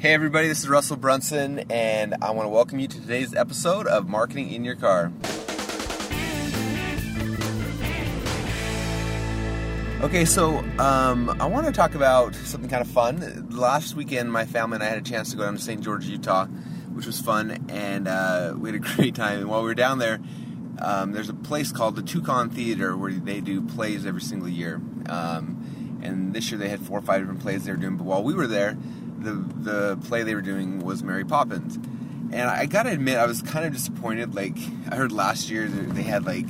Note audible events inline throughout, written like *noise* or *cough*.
Hey, everybody, this is Russell Brunson, and I want to welcome you to today's episode of Marketing in Your Car. Okay, so um, I want to talk about something kind of fun. Last weekend, my family and I had a chance to go down to St. George, Utah, which was fun, and uh, we had a *laughs* great time. And while we were down there, um, there's a place called the Tuacahn Theater where they do plays every single year. Um, and this year they had four or five different plays they were doing. But while we were there, the the play they were doing was Mary Poppins. And I gotta admit, I was kind of disappointed. Like I heard last year they had like,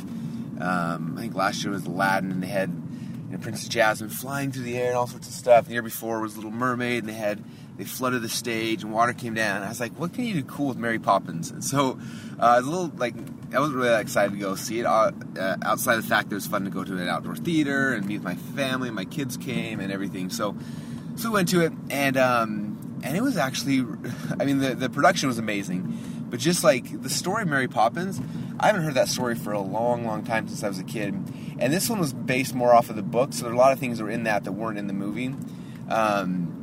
um, I think last year was Aladdin, and they had you know, Princess Jasmine flying through the air and all sorts of stuff. The year before was Little Mermaid, and they had they flooded the stage and water came down. And I was like, what can you do cool with Mary Poppins? And so uh, I was a little like I wasn't really that excited to go see it. Uh, uh, outside the fact that it was fun to go to an outdoor theater and meet my family, my kids came and everything. So so we went to it and um, and it was actually, *laughs* I mean the the production was amazing, but just like the story of Mary Poppins. I haven't heard that story for a long, long time since I was a kid. And this one was based more off of the book, so there are a lot of things that were in that that weren't in the movie. Um,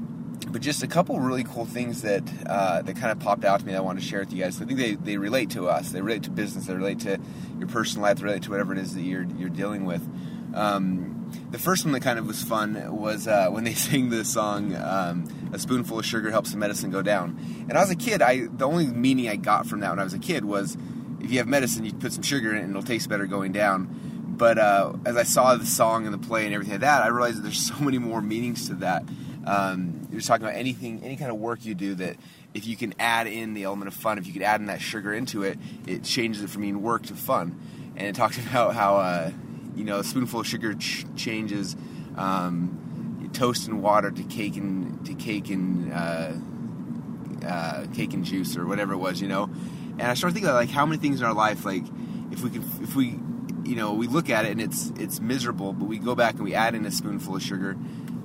but just a couple really cool things that uh, that kind of popped out to me that I want to share with you guys. I think they, they relate to us. They relate to business. They relate to your personal life. They relate to whatever it is that you're you're dealing with. Um, the first one that kind of was fun was uh, when they *laughs* sing the song um, "A spoonful of sugar helps the medicine go down." And I was a kid. I the only meaning I got from that when I was a kid was if you have medicine, you put some sugar in it and it'll taste better going down. But uh, as I saw the song and the play and everything like that, I realized that there's *laughs* so many more meanings to that. Um, you're talking about anything, any kind of work you do that if you can add in the element of fun, if you can add in that sugar into it, it changes it from being work to fun. And it talks *laughs* about how uh, you know a spoonful of sugar ch- changes um, toast and water to cake and to cake and uh, uh, cake and juice or whatever it was, you know. And I started thinking about like how many things in our life, like if we could, if we you know, we look at it and it's it's miserable, but we go back and we add in a spoonful of sugar.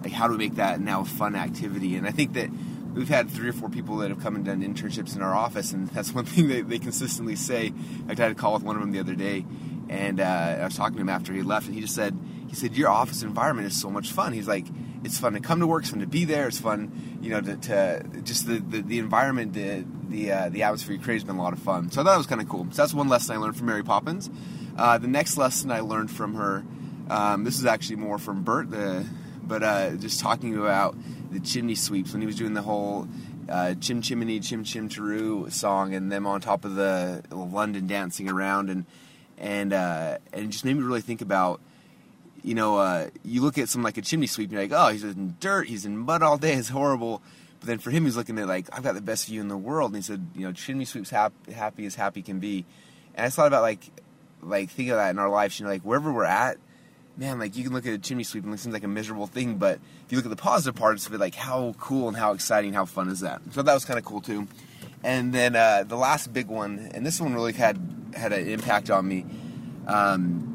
Like, how do we make that now a fun activity? And I think that we've had three or four people that have come and done internships in our office, and *laughs* that's one thing that they consistently say. I had a call with one of them the other day, and uh, I was talking to him after he left, and he just said, he said, your office environment is so much fun. He's like, it's fun to come to work, it's fun to be there, it's fun, you know, to, to just the, the, the, environment, the the, uh, the atmosphere you create has been a lot of fun. So I thought that was kind of cool. So that's one lesson I learned from Mary Poppins. Uh, the next lesson I learned from her, um, this is actually more from Bert, the, but uh, just talking about the chimney sweeps when he was doing the whole uh, Chim Chimney Chim Chim Cheroo song and them on top of the London dancing around and and uh, and it just made me really think about you know uh, you look at some like a chimney sweep and you're like oh he's in dirt he's in mud all day it's horrible but then for him he's looking at like I've got the best view in the world and he said you know chimney sweeps happy, happy as happy can be and I thought about like like think of that in our lives. You know, like wherever we're at, man, like you can look at a chimney sweep and it seems like a miserable thing, but if you look at the positive parts of it, like how cool and how exciting, how fun is that? So that was kind of cool too. And then uh, the last big one, and this one really had had an impact on me. Um,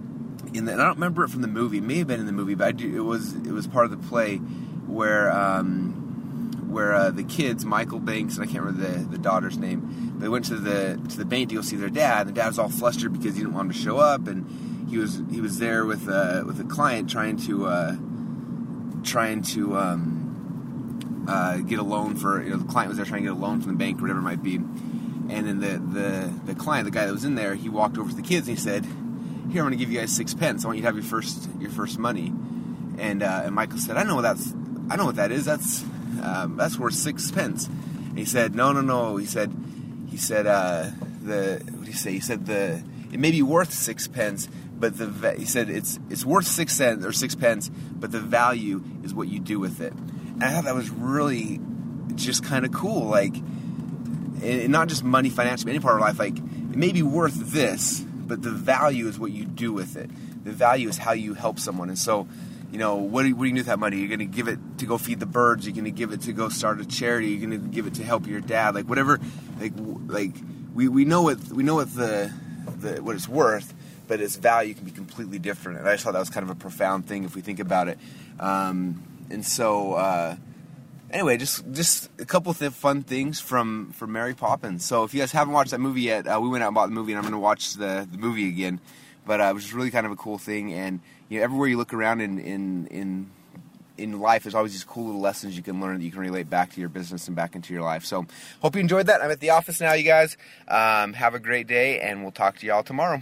the, and I don't remember it from the movie. It may have been in the movie, but do, it was it was part of the play where um, where uh, the kids, Michael Banks, and I can't remember the, the daughter's name, they went to the to the bank to go see their dad. And the dad was all flustered because he didn't want him to show up, and he was he was there with uh, with a client trying to uh, trying to um, uh, get a loan for you know the client was there trying to get a loan from the bank or whatever it might be. And then the, the, the client, the guy that was in there, he walked over to the kids and he said, "Here, I'm going to give you guys six pence. I want you to have your first your first money." And uh, and Michael said, "I know what that's I know what that is. That's um, that's worth six pence." And he said, "No, no, no." He said, he said uh, the what do you say? He said the it may be worth six pence, but the he said it's it's worth six cents or six pence, but the value is what you do with it. And I thought that was really just kind of cool, like and not just money, financially, any part of life. Like it may be worth this, but the value is what you do with it. The value is how you help someone, and so you know, what do, you, what do you do with that money? You're going to give it to go feed the birds. You're going to give it to go start a charity. You're going to give it to help your dad. Like whatever, like like we, we know what we know what the, the what it's worth, but its value can be completely different. And I just thought that was kind of a profound thing if we think about it. Um, and so uh, anyway, just just a couple of fun things from from Mary Poppins. So if you guys haven't watched that movie yet, uh, we went out and bought the movie, and I'm going to watch the the movie again. But uh, it was just really kind of a cool thing, and you know, everywhere you look around in in in in life, there's always these cool little lessons you can learn that you can relate back to your business and back into your life. So, hope you enjoyed that. I'm at the office now, you guys. Um, have a great day, and we'll talk to y'all tomorrow.